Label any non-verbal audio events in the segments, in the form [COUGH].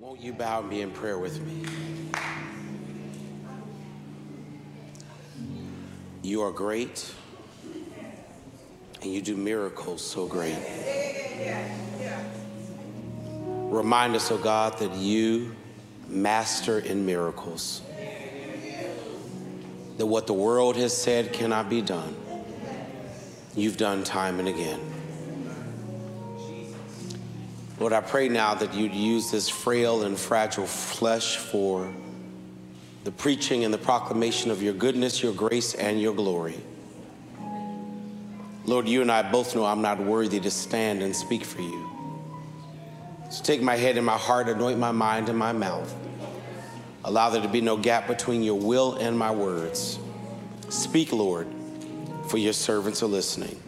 Won't you bow and be in prayer with me? You are great, and you do miracles so great. Remind us, O oh God, that you master in miracles. That what the world has said cannot be done, you've done time and again. Lord, I pray now that you'd use this frail and fragile flesh for the preaching and the proclamation of your goodness, your grace, and your glory. Lord, you and I both know I'm not worthy to stand and speak for you. So take my head and my heart, anoint my mind and my mouth. Allow there to be no gap between your will and my words. Speak, Lord, for your servants are listening.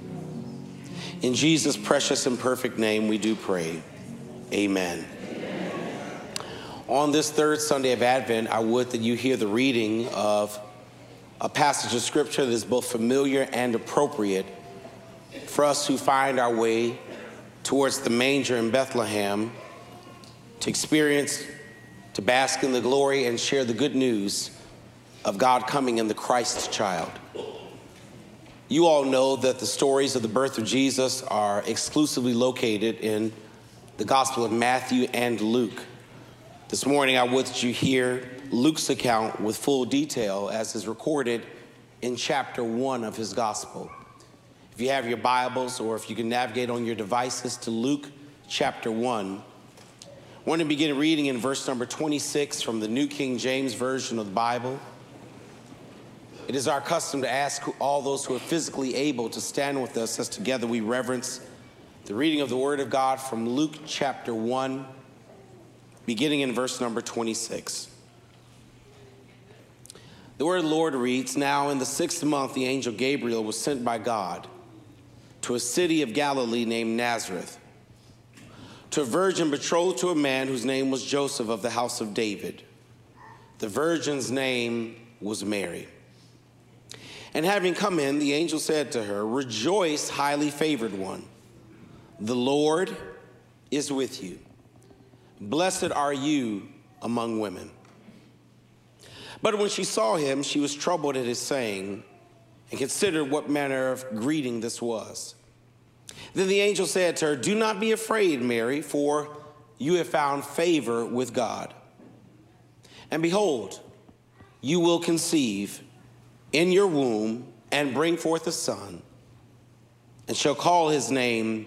In Jesus' precious and perfect name, we do pray. Amen. On this third Sunday of Advent, I would that you hear the reading of a passage of scripture that is both familiar and appropriate for us who find our way towards the manger in Bethlehem to experience, to bask in the glory and share the good news of God coming in the Christ child. You all know that the stories of the birth of Jesus are exclusively located in the Gospel of Matthew and Luke. This morning, I would that you hear Luke's account with full detail as is recorded in chapter one of his Gospel. If you have your Bibles or if you can navigate on your devices to Luke chapter one, I want to begin reading in verse number 26 from the New King James Version of the Bible. It is our custom to ask all those who are physically able to stand with us as together we reverence the reading of the Word of God from Luke chapter 1, beginning in verse number 26. The Word the Lord reads Now in the sixth month, the angel Gabriel was sent by God to a city of Galilee named Nazareth, to a virgin betrothed to a man whose name was Joseph of the house of David. The virgin's name was Mary. And having come in, the angel said to her, Rejoice, highly favored one. The Lord is with you. Blessed are you among women. But when she saw him, she was troubled at his saying and considered what manner of greeting this was. Then the angel said to her, Do not be afraid, Mary, for you have found favor with God. And behold, you will conceive in your womb and bring forth a son, and shall call his name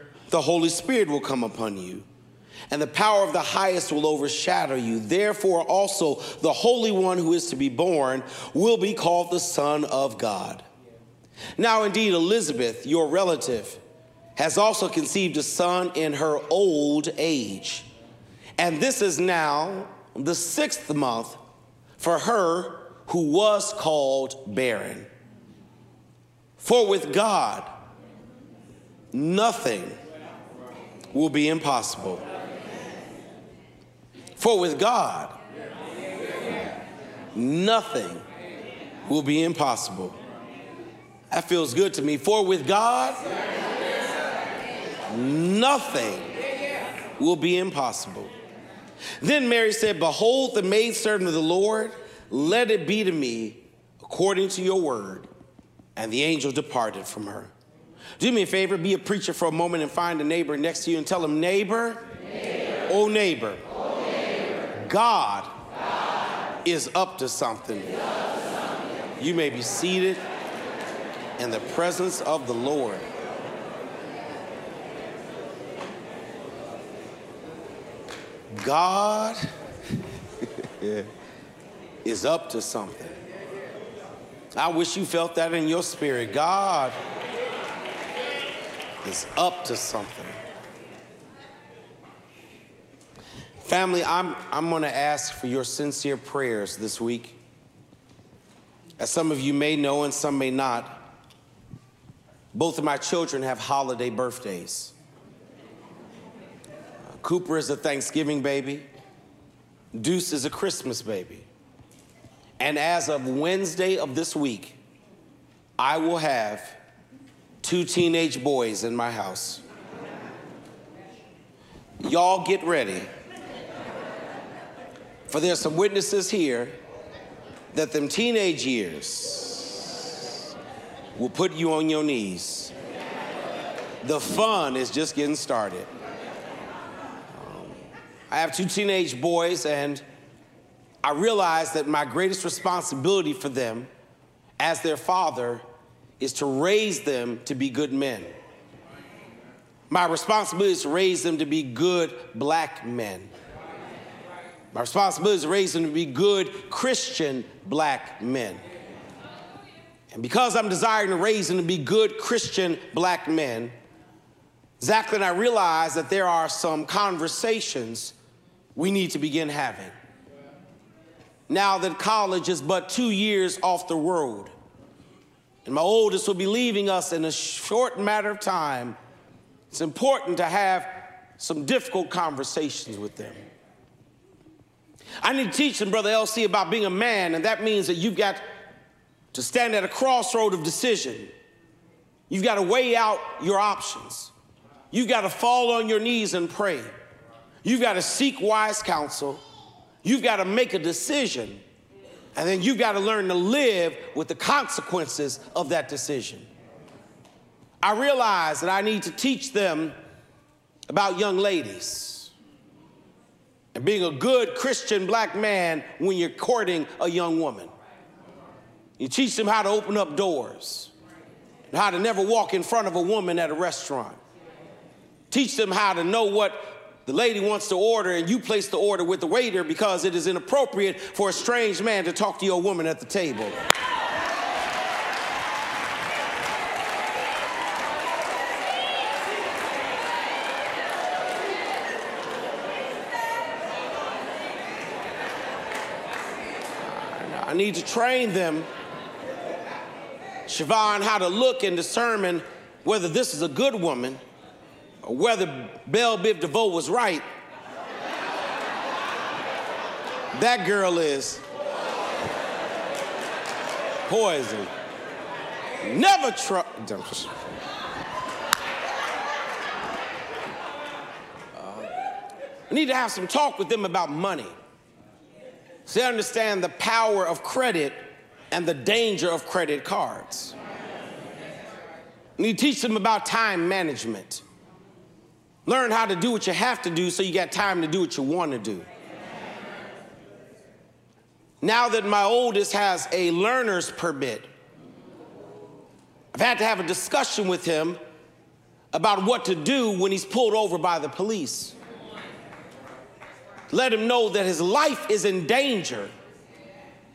the Holy Spirit will come upon you, and the power of the highest will overshadow you. Therefore, also the Holy One who is to be born will be called the Son of God. Now, indeed, Elizabeth, your relative, has also conceived a son in her old age. And this is now the sixth month for her who was called barren. For with God, nothing will be impossible. For with God, nothing will be impossible. That feels good to me. For with God, nothing will be impossible. Then Mary said, Behold, the maidservant of the Lord, let it be to me according to your word. And the angel departed from her. Do me a favor, be a preacher for a moment and find a neighbor next to you and tell them, neighbor, neighbor. Oh, neighbor, oh neighbor. God, God, is up something. Up to something. You may be seated in the presence of the Lord. God is up to something. I wish you felt that in your spirit. God is up to something. Family, I'm, I'm going to ask for your sincere prayers this week. As some of you may know and some may not, both of my children have holiday birthdays. Cooper is a Thanksgiving baby, Deuce is a Christmas baby. And as of Wednesday of this week, I will have two teenage boys in my house. Y'all get ready. For there's some witnesses here that them teenage years will put you on your knees. The fun is just getting started. Um, I have two teenage boys, and I realize that my greatest responsibility for them as their father is to raise them to be good men. My responsibility is to raise them to be good black men. My responsibility is to raise them to be good Christian black men. And because I'm desiring to raise them to be good Christian black men, Zach and I realize that there are some conversations we need to begin having. Now that college is but two years off the road, and my oldest will be leaving us in a short matter of time, it's important to have some difficult conversations with them. I need to teach them, Brother LC, about being a man, and that means that you've got to stand at a crossroad of decision. You've got to weigh out your options. You've got to fall on your knees and pray. You've got to seek wise counsel. You've got to make a decision. And then you've got to learn to live with the consequences of that decision. I realize that I need to teach them about young ladies and being a good Christian black man when you're courting a young woman. You teach them how to open up doors and how to never walk in front of a woman at a restaurant. Teach them how to know what the lady wants to order and you place the order with the waiter because it is inappropriate for a strange man to talk to your woman at the table. I need to train them, Siobhan, how to look and determine whether this is a good woman whether Belle Biv DeVoe was right. That girl is poison. Never trust. Uh, I need to have some talk with them about money. So they understand the power of credit and the danger of credit cards. And you teach them about time management. Learn how to do what you have to do so you got time to do what you want to do. Now that my oldest has a learner's permit, I've had to have a discussion with him about what to do when he's pulled over by the police let him know that his life is in danger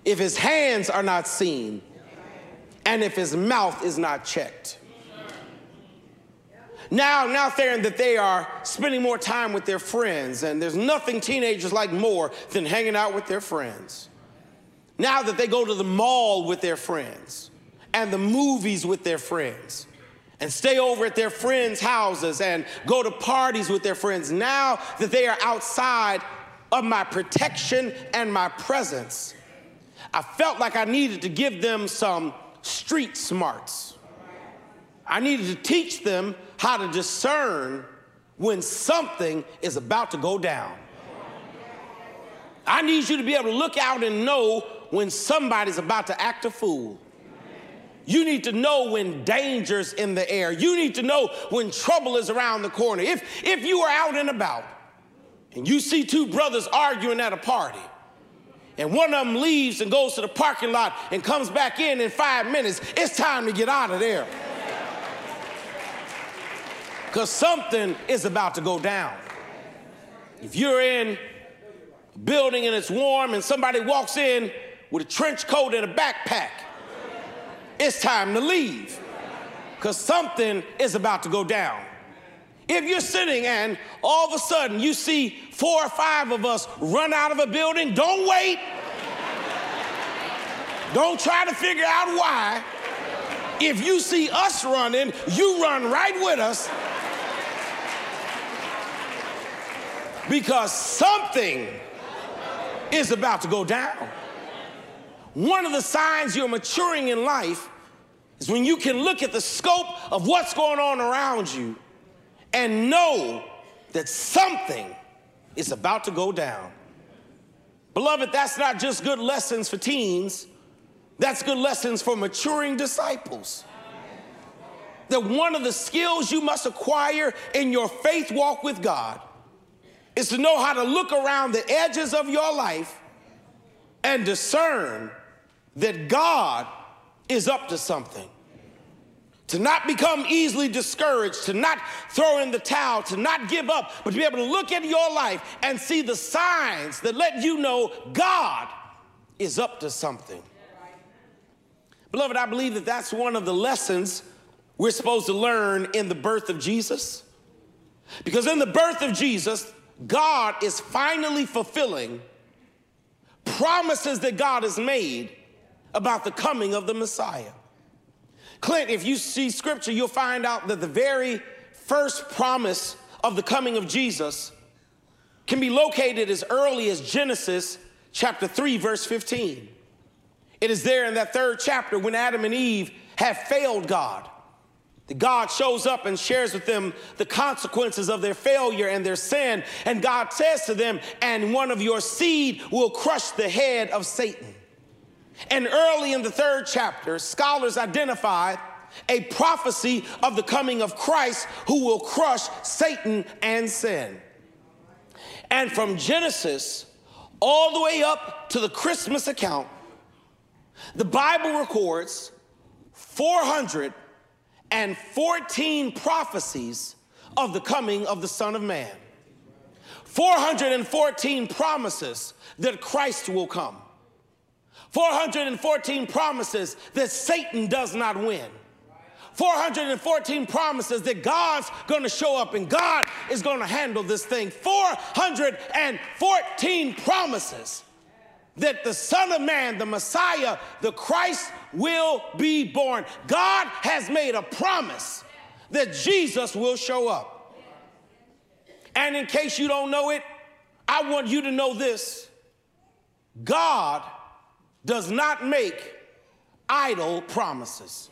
if his hands are not seen and if his mouth is not checked. Now, now they're that they are spending more time with their friends, and there's nothing teenagers like more than hanging out with their friends. Now that they go to the mall with their friends and the movies with their friends and stay over at their friends' houses and go to parties with their friends, now that they are outside of my protection and my presence, I felt like I needed to give them some street smarts. I needed to teach them how to discern when something is about to go down. I need you to be able to look out and know when somebody's about to act a fool. You need to know when danger's in the air. You need to know when trouble is around the corner. If, if you are out and about and you see two brothers arguing at a party, and one of them leaves and goes to the parking lot and comes back in in five minutes, it's time to get out of there. Because something is about to go down. If you're in a building and it's warm and somebody walks in with a trench coat and a backpack, it's time to leave. Because something is about to go down. If you're sitting and all of a sudden you see four or five of us run out of a building, don't wait. don't try to figure out why. If you see us running, you run right with us. Because something is about to go down. One of the signs you're maturing in life is when you can look at the scope of what's going on around you and know that something is about to go down. Beloved, that's not just good lessons for teens, that's good lessons for maturing disciples. That one of the skills you must acquire in your faith walk with God is to know how to look around the edges of your life and discern that God is up to something to not become easily discouraged, to not throw in the towel, to not give up, but to be able to look at your life and see the signs that let you know God is up to something. Beloved, I believe that that's one of the lessons we're supposed to learn in the birth of Jesus. Because in the birth of Jesus, God is finally fulfilling promises that God has made about the coming of the Messiah. Clint, if you see scripture, you'll find out that the very first promise of the coming of Jesus can be located as early as Genesis chapter 3, verse 15. It is there in that third chapter when Adam and Eve have failed God. God shows up and shares with them the consequences of their failure and their sin. And God says to them, and one of your seed will crush the head of Satan. And early in the third chapter, scholars identify a prophecy of the coming of Christ who will crush Satan and sin. And from Genesis all the way up to the Christmas account, the Bible records 414 prophecies of the coming of the Son of Man. 414 promises that Christ will come. 414 promises that Satan does not win. 414 promises that God's gonna show up and God is gonna handle this thing. 414 promises that the Son of Man, the Messiah, the Christ will be born. God has made a promise that Jesus will show up. And in case you don't know it, I want you to know this God does not make idle promises.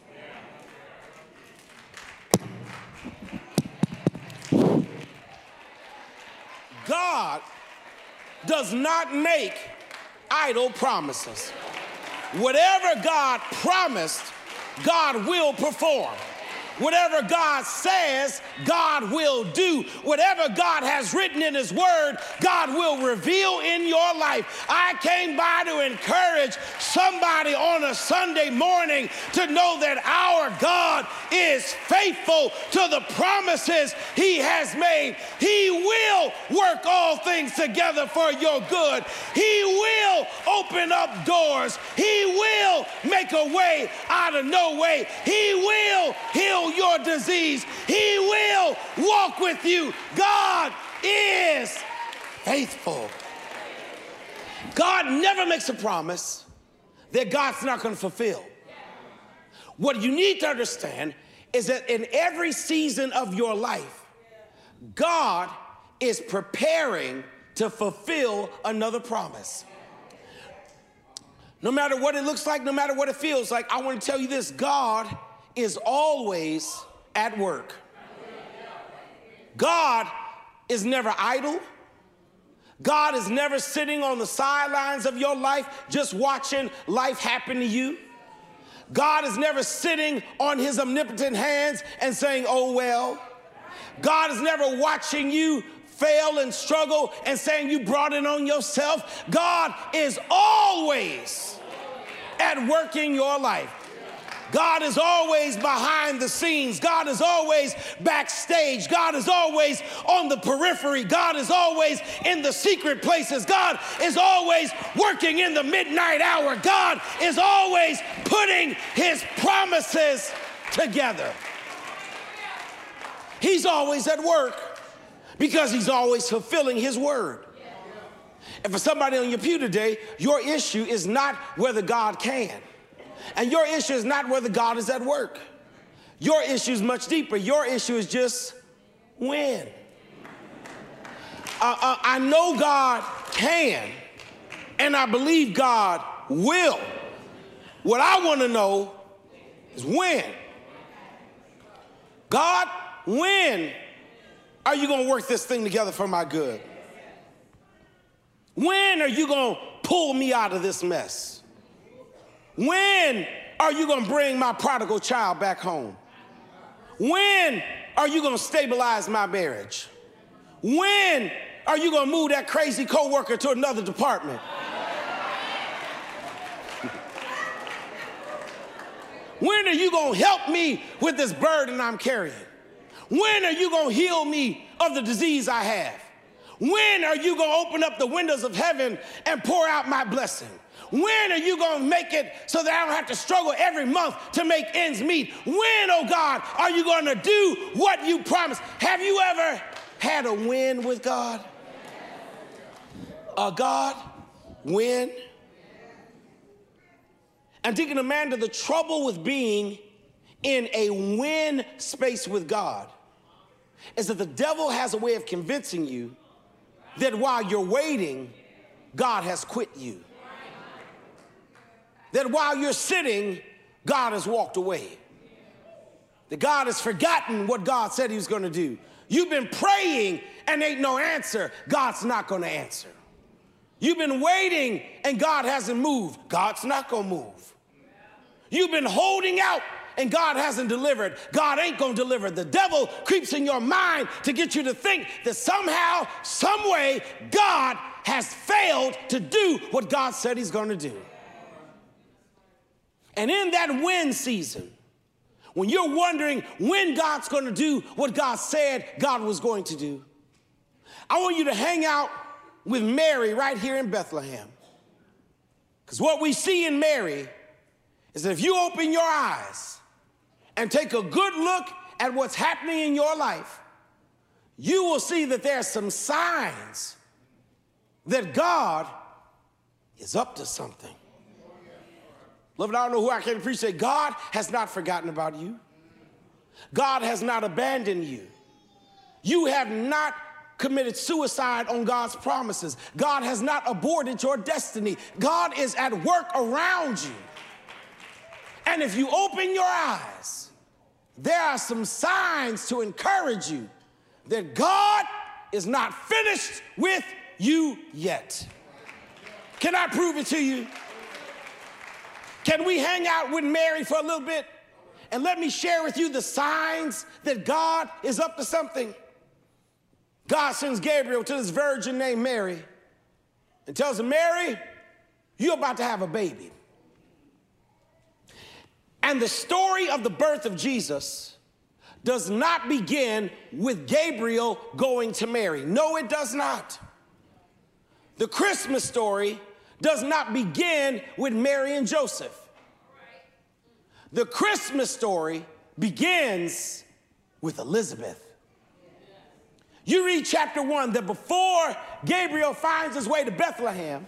God does not make idle promises. Whatever God promised, God will perform. Whatever God says, God will do. Whatever God has written in His Word, God will reveal in your life. I came by to encourage somebody on a Sunday morning to know that our God is faithful to the promises He has made. He will work all things together for your good. He will open up doors. He will make a way out of no way. He will heal your disease. He will walk with you. God is faithful. God never makes a promise that God's not going to fulfill. What you need to understand is that in every season of your life, God is preparing to fulfill another promise. No matter what it looks like, no matter what it feels like, I want to tell you this God is always at work. God is never idle. God is never sitting on the sidelines of your life just watching life happen to you. God is never sitting on his omnipotent hands and saying, oh, well. God is never watching you fail and struggle and saying you brought it on yourself. God is always at work in your life. God is always behind the scenes. God is always backstage. God is always on the periphery. God is always in the secret places. God is always working in the midnight hour. God is always putting his promises together. He's always at work because he's always fulfilling his word. And for somebody on your pew today, your issue is not whether God can. And your issue is not whether God is at work. Your issue is much deeper. Your issue is just when. Uh, uh, I know God can, and I believe God will. What I want to know is when. God, when are you going to work this thing together for my good? When are you going to pull me out of this mess? When are you going to bring my prodigal child back home? When are you going to stabilize my marriage? When are you going to move that crazy coworker to another department? When are you going to help me with this burden I'm carrying? When are you going to heal me of the disease I have? When are you going to open up the windows of heaven and pour out my blessing? When are you going to make it so that I don't have to struggle every month to make ends meet? When, oh God, are you going to do what you promised? Have you ever had a win with God? A God win? And Deacon Amanda, the trouble with being in a win space with God is that the devil has a way of convincing you that while you're waiting, God has quit you. That while you're sitting, God has walked away. That God has forgotten what God said He was gonna do. You've been praying and ain't no answer, God's not gonna answer. You've been waiting and God hasn't moved, God's not gonna move. You've been holding out and God hasn't delivered, God ain't gonna deliver. The devil creeps in your mind to get you to think that somehow, some way, God has failed to do what God said he's gonna do. And in that win season, when you're wondering when God's gonna do what God said God was going to do, I want you to hang out with Mary right here in Bethlehem. Because what we see in Mary is that if you open your eyes and take a good look at what's happening in your life, you will see that there are some signs that God is up to something. Beloved, I don't know who I can appreciate. God has not forgotten about you. God has not abandoned you. You have not committed suicide on God's promises. God has not aborted your destiny. God is at work around you. And if you open your eyes, there are some signs to encourage you that God is not finished with you yet. Can I prove it to you? Can we hang out with Mary for a little bit? And let me share with you the signs that God is up to something. God sends Gabriel to this virgin named Mary and tells her, Mary, you're about to have a baby. And the story of the birth of Jesus does not begin with Gabriel going to Mary. No, it does not. The Christmas story does not begin with Mary and Joseph. The Christmas story begins with Elizabeth. You read chapter one that before Gabriel finds his way to Bethlehem,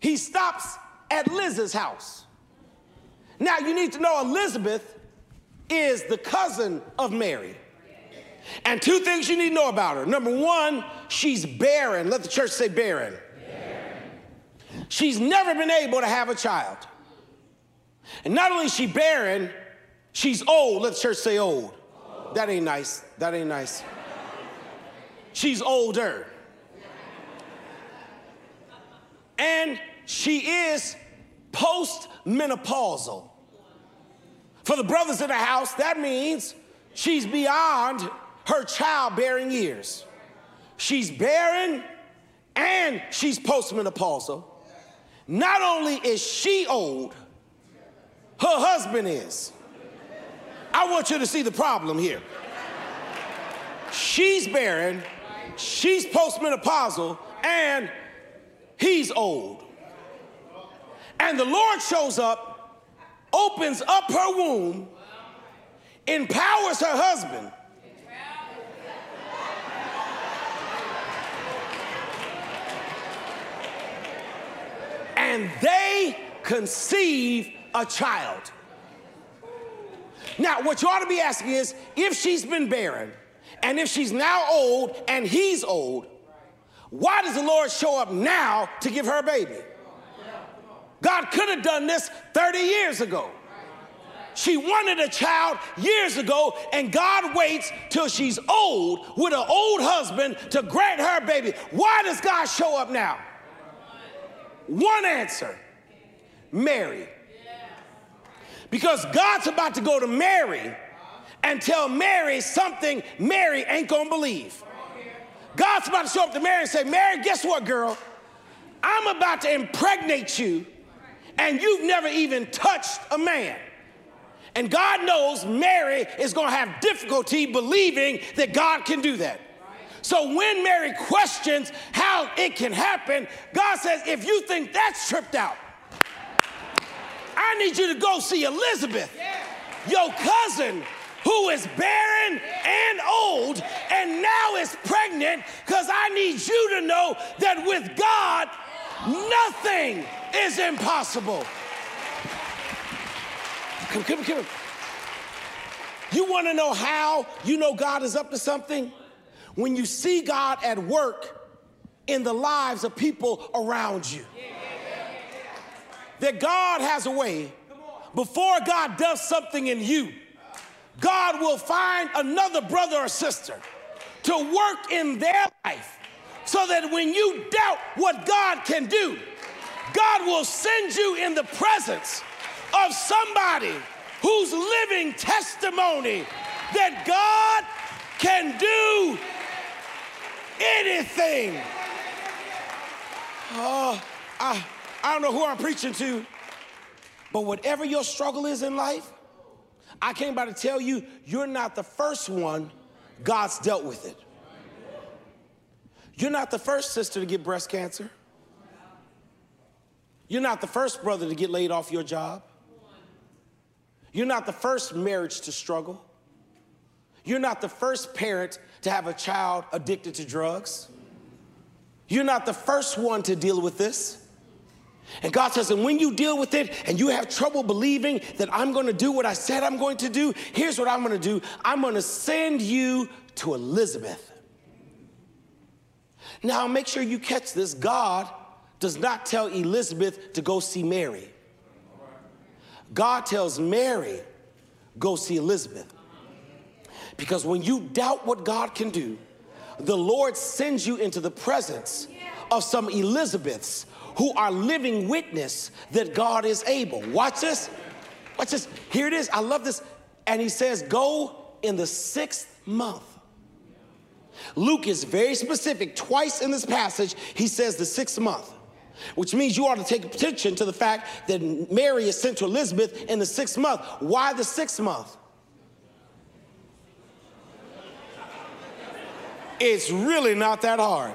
he stops at Liz's house. Now, you need to know Elizabeth is the cousin of Mary. And two things you need to know about her. Number one, she's barren. Let the church say barren. She's never been able to have a child. And not only is she barren, she's old. Let the church say old. old. That ain't nice. That ain't nice. she's older. And she is postmenopausal. For the brothers in the house, that means she's beyond her childbearing years. She's barren and she's postmenopausal. Not only is she old, her husband is. I want you to see the problem here. She's barren, she's postmenopausal, and he's old. And the Lord shows up, opens up her womb, empowers her husband, and they conceive a child. Now, what you ought to be asking is if she's been barren, and if she's now old and he's old, why does the Lord show up now to give her a baby? God could have done this 30 years ago. She wanted a child years ago, and God waits till she's old with an old husband to grant her a baby. Why does God show up now? One answer Mary. Because God's about to go to Mary and tell Mary something Mary ain't gonna believe. God's about to show up to Mary and say, Mary, guess what, girl? I'm about to impregnate you, and you've never even touched a man. And God knows Mary is to have difficulty believing that God can do that. So when Mary questions how it can happen, God says, if you think that's tripped out, I need you to go see Elizabeth, your cousin who is barren and old and now is pregnant because I need you to know that with God, nothing is impossible. Come, come, come. You want to know how you know God is up to something? When you see God at work in the lives of people around you. That God has a way, before God does something in you, God will find another brother or sister to work in their life so that when you doubt what God can do, God will send you in the presence of somebody who's living testimony that God can do anything. Oh, I, I don't know who I'm preaching to, but whatever your struggle is in life, I came by to tell you, you're not the first one, God's dealt with it. You're not the first sister to get breast cancer. You're not the first brother to get laid off your job. You're not the first marriage to struggle. You're not the first parent to have a child addicted to drugs. You're not the first one to deal with this. And God says, and when you deal with it and you have trouble believing that I'm going to do what I said I'm going to do, here's what I'm going to do I'm going to send you to Elizabeth. Now, make sure you catch this. God does not tell Elizabeth to go see Mary. God tells Mary, go see Elizabeth. Because when you doubt what God can do, the Lord sends you into the presence of some Elizabeths who are living witness that God is able. Watch this. Watch this. Here it is. I love this. And he says, Go in the sixth month. Luke is very specific. Twice in this passage, he says the sixth month, which means you ought to take attention to the fact that Mary is sent to Elizabeth in the sixth month. Why the sixth month? It's really not that hard.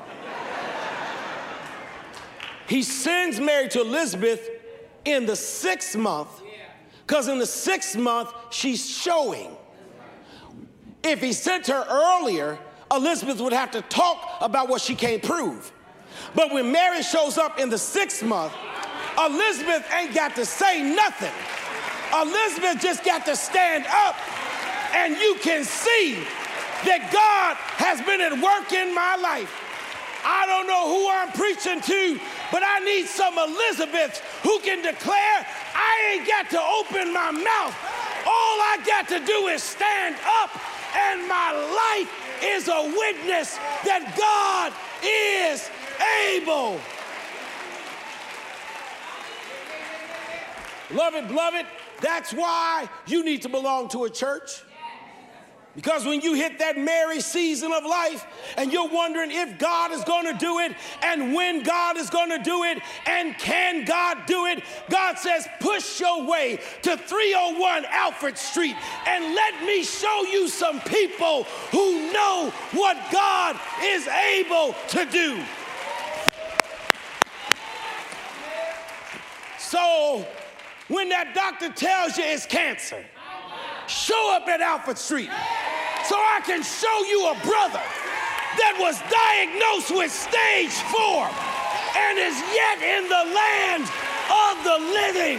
He sends Mary to Elizabeth in the sixth month, because in the sixth month, she's showing. If he sent her earlier, Elizabeth would have to talk about what she can't prove. But when Mary shows up in the sixth month, Elizabeth ain't got to say nothing. Elizabeth just got to stand up, and you can see that God has been at work in my life. I don't know who I'm preaching to, but I need some Elizabeths who can declare, I ain't got to open my mouth. All I got to do is stand up, and my life is a witness that God is able. Love it, love it. That's why you need to belong to a church. Because when you hit that Mary season of life and you're wondering if God is going to do it and when God is going to do it and can God do it, God says, push your way to 301 Alfred Street and let me show you some people who know what God is able to do. So when that doctor tells you it's cancer, show up at Alfred Street so I can show you a brother that was diagnosed with stage four and is yet in the land of the living.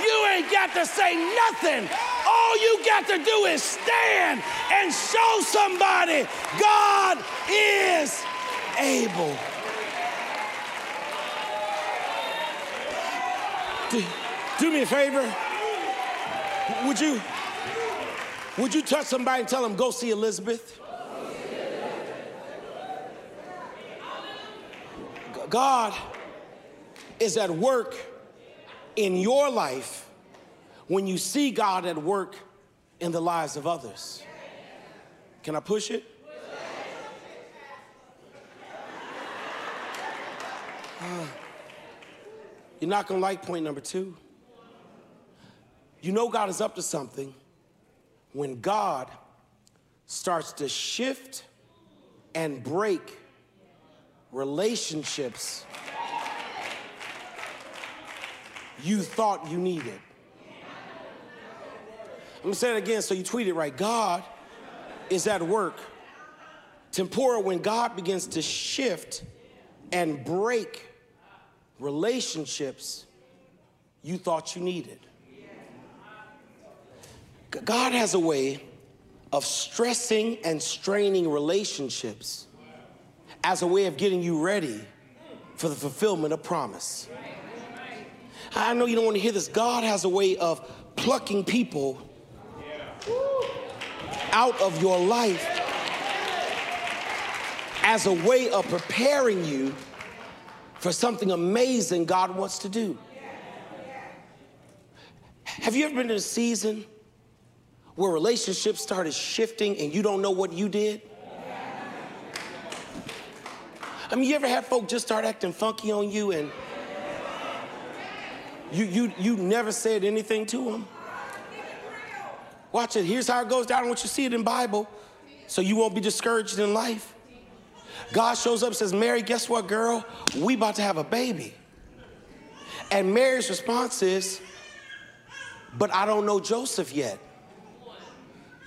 You ain't got to say nothing. All you got to do is stand and show somebody God is able. Do, do me a favor. Would you would you touch somebody and tell them go see Elizabeth? God is at work in your life when you see God at work in the lives of others. Can I push it? Uh, you're not gonna like point number two. You know God is up to something when God starts to shift and break relationships you thought you needed. I'm gonna say it again so you tweet it right. God is at work. Temporal, when God begins to shift and break relationships you thought you needed. God has a way of stressing and straining relationships as a way of getting you ready for the fulfillment of promise. I know you don't want to hear this. God has a way of plucking people out of your life as a way of preparing you for something amazing God wants to do. Have you ever been in a season where relationships started shifting and you don't know what you did? I mean, you ever had folk just start acting funky on you and you, you, you never said anything to them? Watch it. Here's how it goes down. I want you to see it in Bible so you won't be discouraged in life. God shows up and says, Mary, guess what, girl? We about to have a baby. And Mary's response is, but I don't know Joseph yet.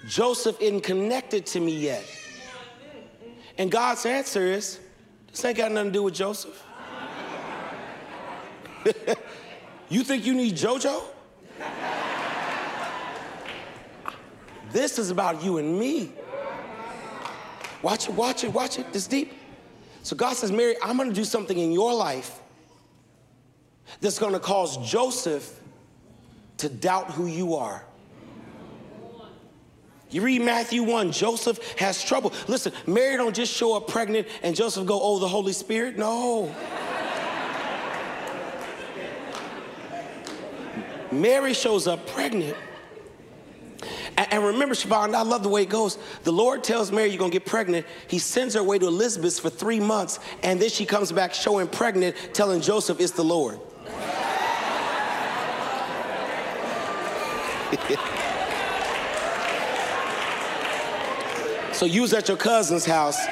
Joseph isn't connected to me yet. And God's answer is, this ain't got nothing to do with Joseph. [LAUGHS] you think you need JoJo? This is about you and me. Watch it, watch it, watch it. This deep. So God says, Mary, I'm going to do something in your life that's going to cause Joseph to doubt who you are. You read Matthew 1, Joseph has trouble. Listen, Mary don't just show up pregnant and Joseph go, oh, the Holy Spirit? No. Mary shows up pregnant. And, remember, Siobhan, I love the way it goes. The Lord tells Mary you're gonna get pregnant. He sends her away to Elizabeth for three months, and then she comes back showing pregnant, telling Joseph it's the Lord. [LAUGHS] So you was at your cousin's house.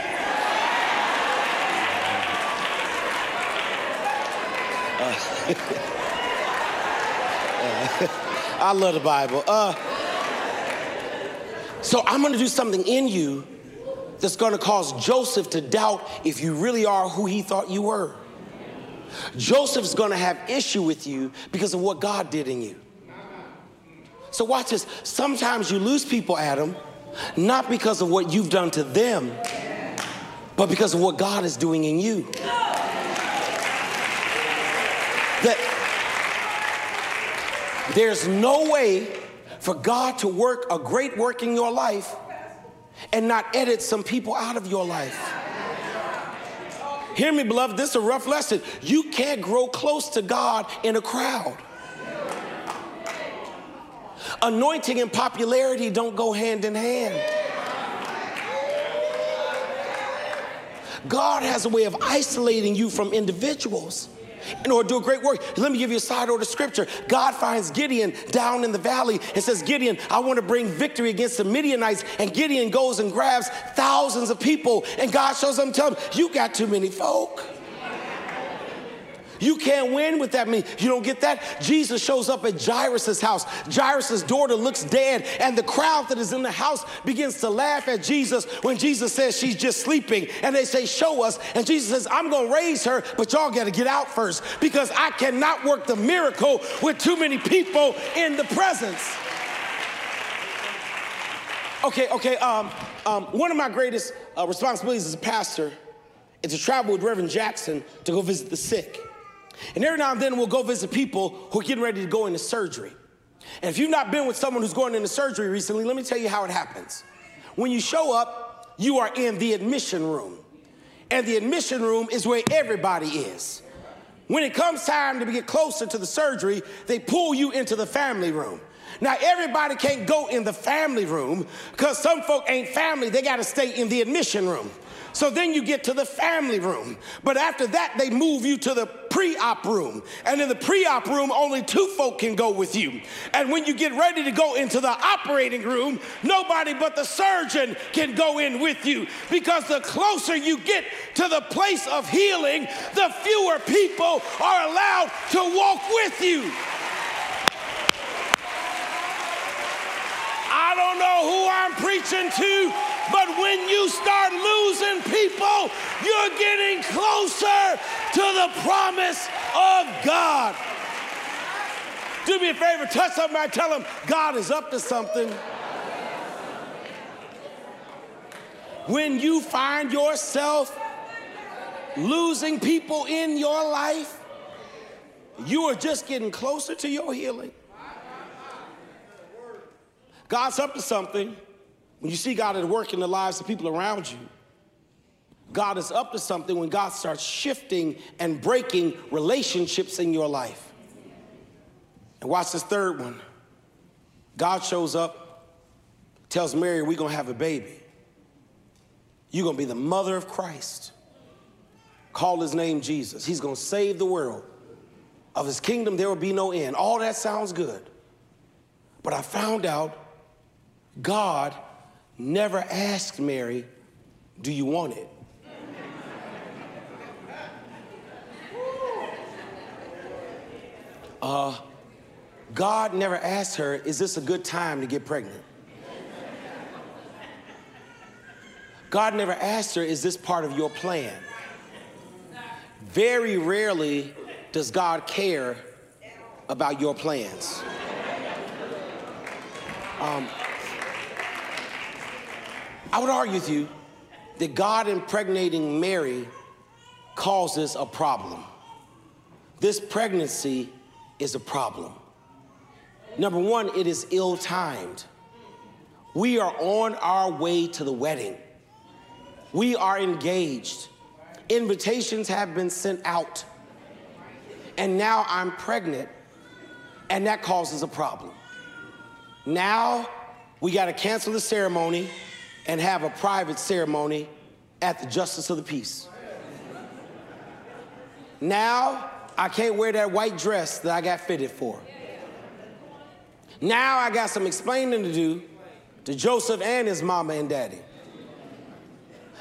Uh, [LAUGHS] I love the Bible. Uh, so I'm gonna do something in you that's gonna cause Joseph to doubt if you really are who he thought you were. Joseph's gonna have issue with you because of what God did in you. So watch this. Sometimes you lose people, Adam, not because of what you've done to them, but because of what God is doing in you. That there's no way for God to work a great work in your life and not edit some people out of your life. Hear me, beloved, this is a rough lesson. You can't grow close to God in a crowd. Anointing and popularity don't go hand in hand. God has a way of isolating you from individuals in order to do a great work. Let me give you a side order scripture. God finds Gideon down in the valley and says, Gideon, I want to bring victory against the Midianites. And Gideon goes and grabs thousands of people. And God shows them, tell him, You got too many folk. You can't win with that. mean, you don't get that? Jesus shows up at Jairus' house. Jairus' daughter looks dead, and the crowd that is in the house begins to laugh at Jesus when Jesus says she's just sleeping. And they say, Show us. And Jesus says, I'm going to raise her, but y'all got to get out first because I cannot work the miracle with too many people in the presence. Okay, okay. Um, um, one of my greatest uh, responsibilities as a pastor is to travel with Reverend Jackson to go visit the sick. And every now and then we'll go visit people who are getting ready to go into surgery. And if you've not been with someone who's going into surgery recently, let me tell you how it happens. When you show up, you are in the admission room. And the admission room is where everybody is. When it comes time to get closer to the surgery, they pull you into the family room. Now, everybody can't go in the family room because some folk ain't family. They got to stay in the admission room. So then you get to the family room. But after that, they move you to the pre op room. And in the pre op room, only two folk can go with you. And when you get ready to go into the operating room, nobody but the surgeon can go in with you. Because the closer you get to the place of healing, the fewer people are allowed to walk with you. I don't know who I'm preaching to, but when you start losing people, you're getting closer to the promise of God. Do me a favor, touch somebody, tell them God is up to something. When you find yourself losing people in your life, you are just getting closer to your healing. God's up to something. When you see God at work in the lives of people around you, God is up to something when God starts shifting and breaking relationships in your life. And watch this third one. God shows up, tells Mary, We're gonna have a baby. You're gonna be the mother of Christ. Call his name Jesus. He's gonna save the world. Of his kingdom, there will be no end. All that sounds good. But I found out God never asked Mary, Do you want it? Uh, God never asked her, Is this a good time to get pregnant? God never asked her, Is this part of your plan? Very rarely does God care about your plans. Um, I would argue with you that God impregnating Mary causes a problem. This pregnancy is a problem. Number one, it is ill timed. We are on our way to the wedding. We are engaged. Invitations have been sent out. And now I'm pregnant, and that causes a problem. Now we got to cancel the ceremony and have a private ceremony at the Justice of the Peace. Now, I can't wear that white dress that I got fitted for. Now I got some explaining to do to Joseph and his mama and daddy.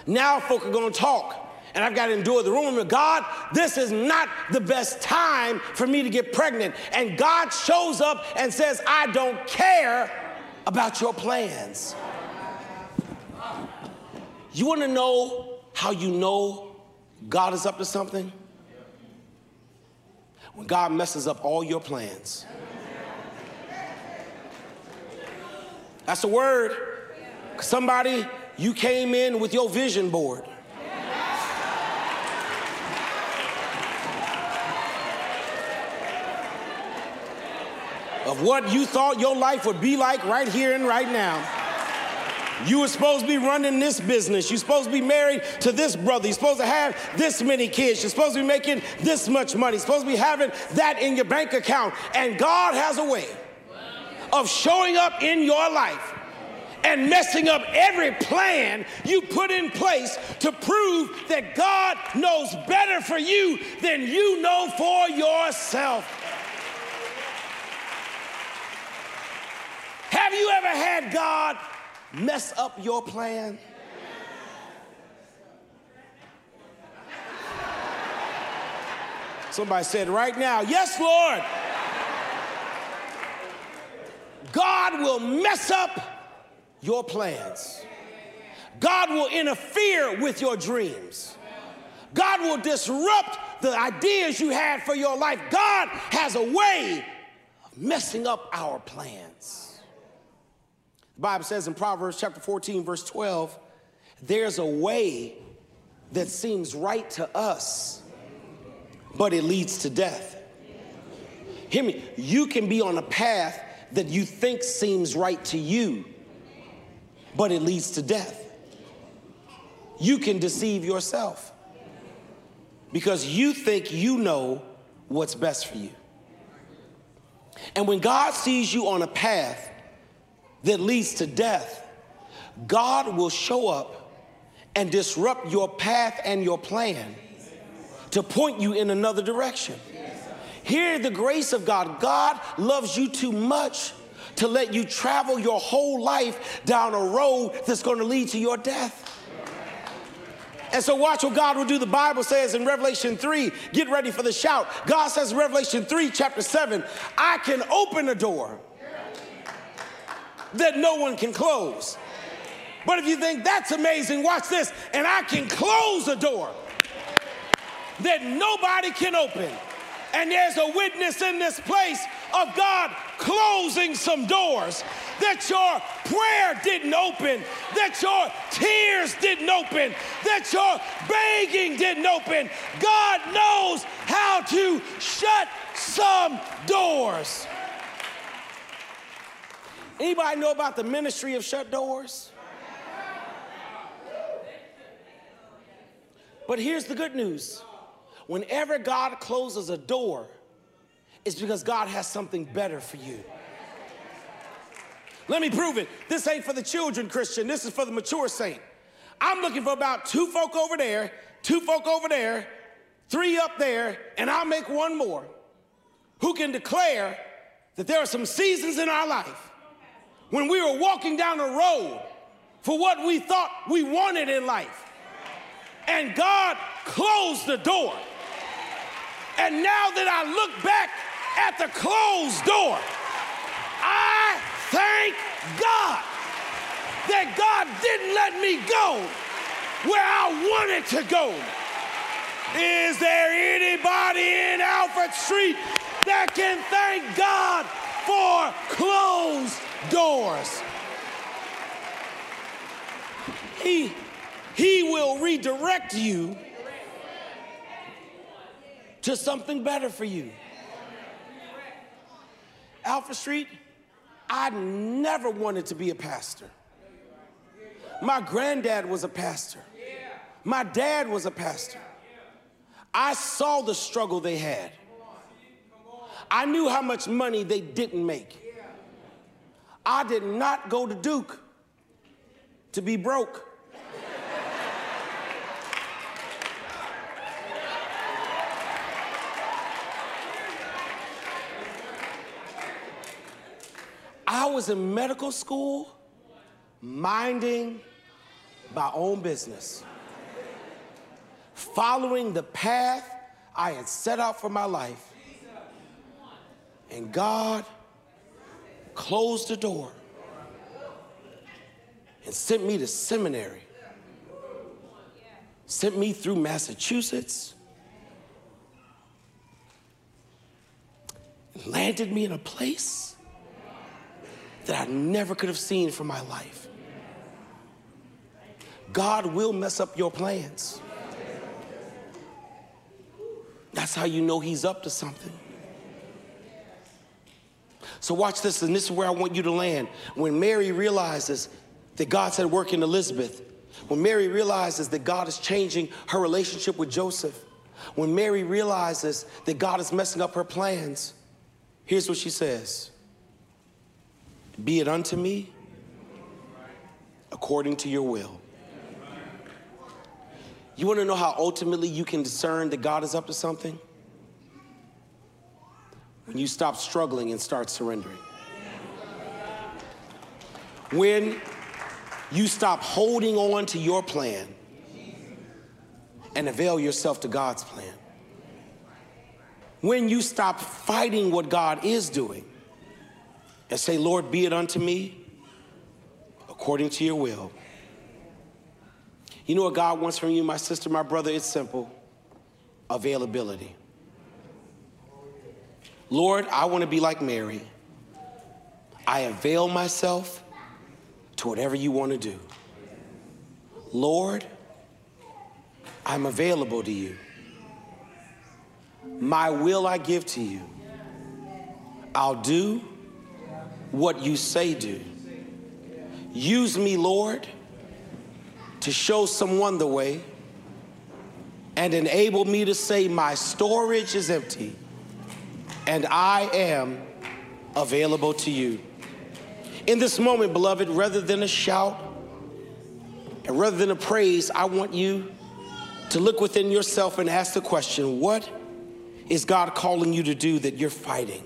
Now folk are gonna talk, and I've got to endure the rumor God, this is not the best time for me to get pregnant. And God shows up and says, I don't care about your plans. You want to know how you know God is up to something? When God messes up all your plans. That's the word. Somebody, you came in with your vision board. Of what you thought your life would be like right here and right now. You were supposed to be running this business. You're supposed to be married to this brother. You're supposed to have this many kids. You're supposed to be making this much money. You're supposed to be having that in your bank account. And God has a way of showing up in your life and messing up every plan you put in place to prove that God knows better for you than you know for yourself. Have you ever had God mess up your plan? Somebody said, right now, yes, Lord. God will mess up your plans. God will interfere with your dreams. God will disrupt the ideas you had for your life. God has a way of messing up our plans. The Bible says in Proverbs chapter 14, verse 12, there's a way that seems right to us, but it leads to death. Hear me, you can be on a path that you think seems right to you, but it leads to death. You can deceive yourself because you think you know what's best for you. And when God sees you on a path that leads to death, God will show up and disrupt your path and your plan to point you in another direction. Hear the grace of God. God loves you too much to let you travel your whole life down a road that's going to lead to your death. And so watch what God will do. The Bible says in Revelation 3, get ready for the shout. God says in Revelation 3, chapter 7, I can open a door that no one can close. But if you think that's amazing, watch this. And I can close a door that nobody can open. And there's a witness in this place of God closing some doors that your prayer didn't open, that your tears didn't open, that your begging didn't open. God knows how to shut some doors. Anybody know about the ministry of shut doors? But here's the good news. Whenever God closes a door, it's because God has something better for you. Let me prove it. This ain't for the children, Christian. This is for the mature saint. I'm looking for about two folk over there, two folk over there, three up there, and I'll make one more who can declare that there are some seasons in our life when we were walking down the road for what we thought we wanted in life. And God closed the door. And now that I look back at the closed door, I Thank God that God didn't let me go where I wanted to go. Is there anybody in Alfred Street that can thank God for closed doors? He, he will redirect you to something better for you. Alfred Street, I never wanted to be a pastor. My granddad was a pastor. My dad was a pastor. I saw the struggle they had. I knew how much money they didn't make. I did not go to Duke to be broke. I was in medical school minding my own business, following the path I had set out for my life. And God closed the door and sent me to seminary, sent me through Massachusetts, landed me in a place that I never could have seen for my life. God will mess up your plans. That's how you know He's up to something. So, watch this, and this is where I want you to land. When Mary realizes that God's at work in Elizabeth, when Mary realizes that God is changing her relationship with Joseph, when Mary realizes that God is messing up her plans, here's what she says be it unto me according to your will. You want to know how ultimately you can discern that God is up to something? When you stop struggling and start surrendering. When you stop holding on to your plan and avail yourself to God's plan. when you stop fighting what God is doing and say, Lord, be it unto me according to your will. You know what God wants from you, my sister, my brother? It's simple availability. Lord, I want to be like Mary. I avail myself to whatever you want to do. Lord, I'm available to you. My will I give to you. I'll do what you say do. Use me, Lord, to show someone the way and enable me to say, My storage is empty and I am available to you. In this moment, beloved, rather than a shout and rather than a praise, I want you to look within yourself and ask the question what is God calling you to do that you're fighting?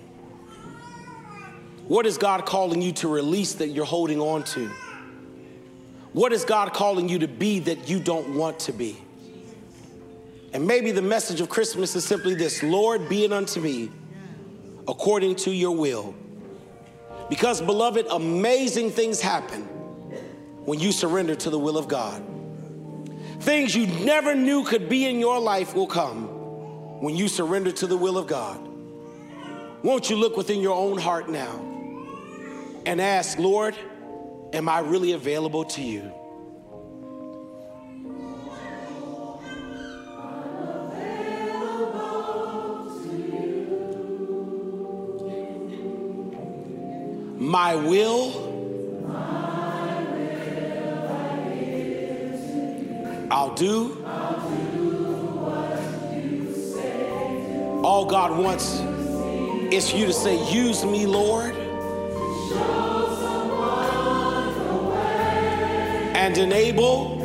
What is God calling you to release that you're holding on to? What is God calling you to be that you don't want to be? And maybe the message of Christmas is simply this Lord, be it unto me according to your will. Because, beloved, amazing things happen when you surrender to the will of God. Things you never knew could be in your life will come when you surrender to the will of God. Won't you look within your own heart now and ask, Lord, am I really available to you? My will, I'll do. All God wants is for you to say, Use me, Lord. And enable.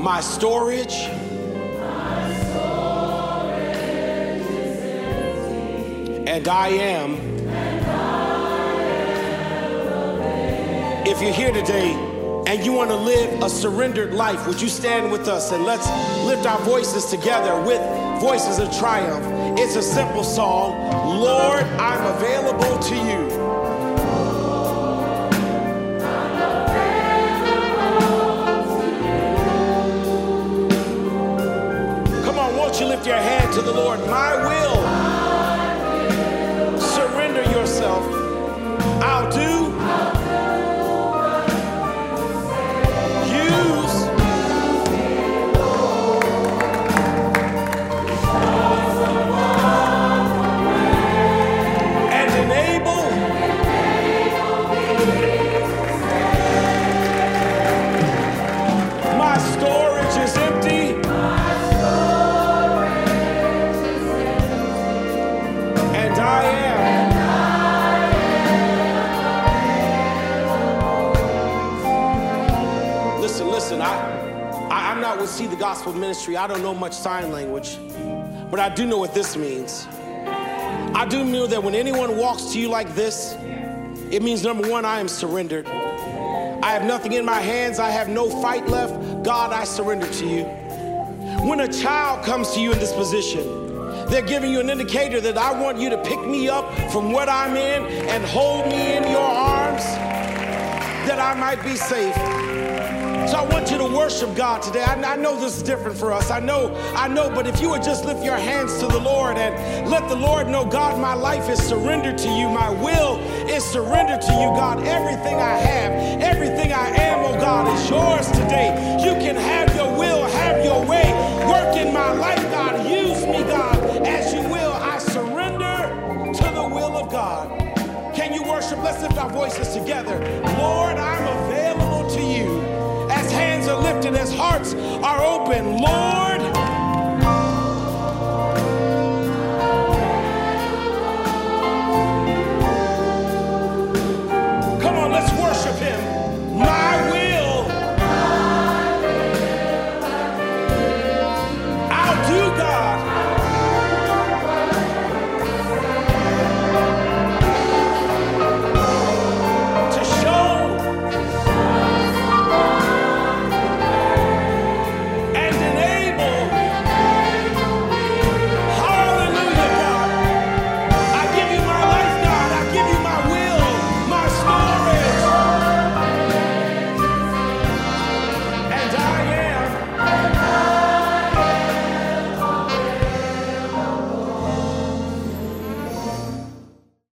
My storage. And I am. If you're here today and you want to live a surrendered life, would you stand with us and let's lift our voices together with voices of triumph? It's a simple song Lord, I'm available to you. Come on, won't you lift your hand to the Lord? My will. I'll do. See the Gospel Ministry. I don't know much sign language, but I do know what this means. I do know that when anyone walks to you like this, it means number one, I am surrendered. I have nothing in my hands, I have no fight left. God, I surrender to you. When a child comes to you in this position, they're giving you an indicator that I want you to pick me up from what I'm in and hold me in your arms that I might be safe. So I want you to worship God today. I, I know this is different for us. I know, I know, but if you would just lift your hands to the Lord and let the Lord know, God, my life is surrendered to you. My will is surrendered to you, God. Everything I have, everything I am, oh God, is yours today. You can have your will, have your way. Work in my life, God. Use me, God, as you will. I surrender to the will of God. Can you worship? Let's lift our voices together. Lord, I'm available hearts are open, Lord.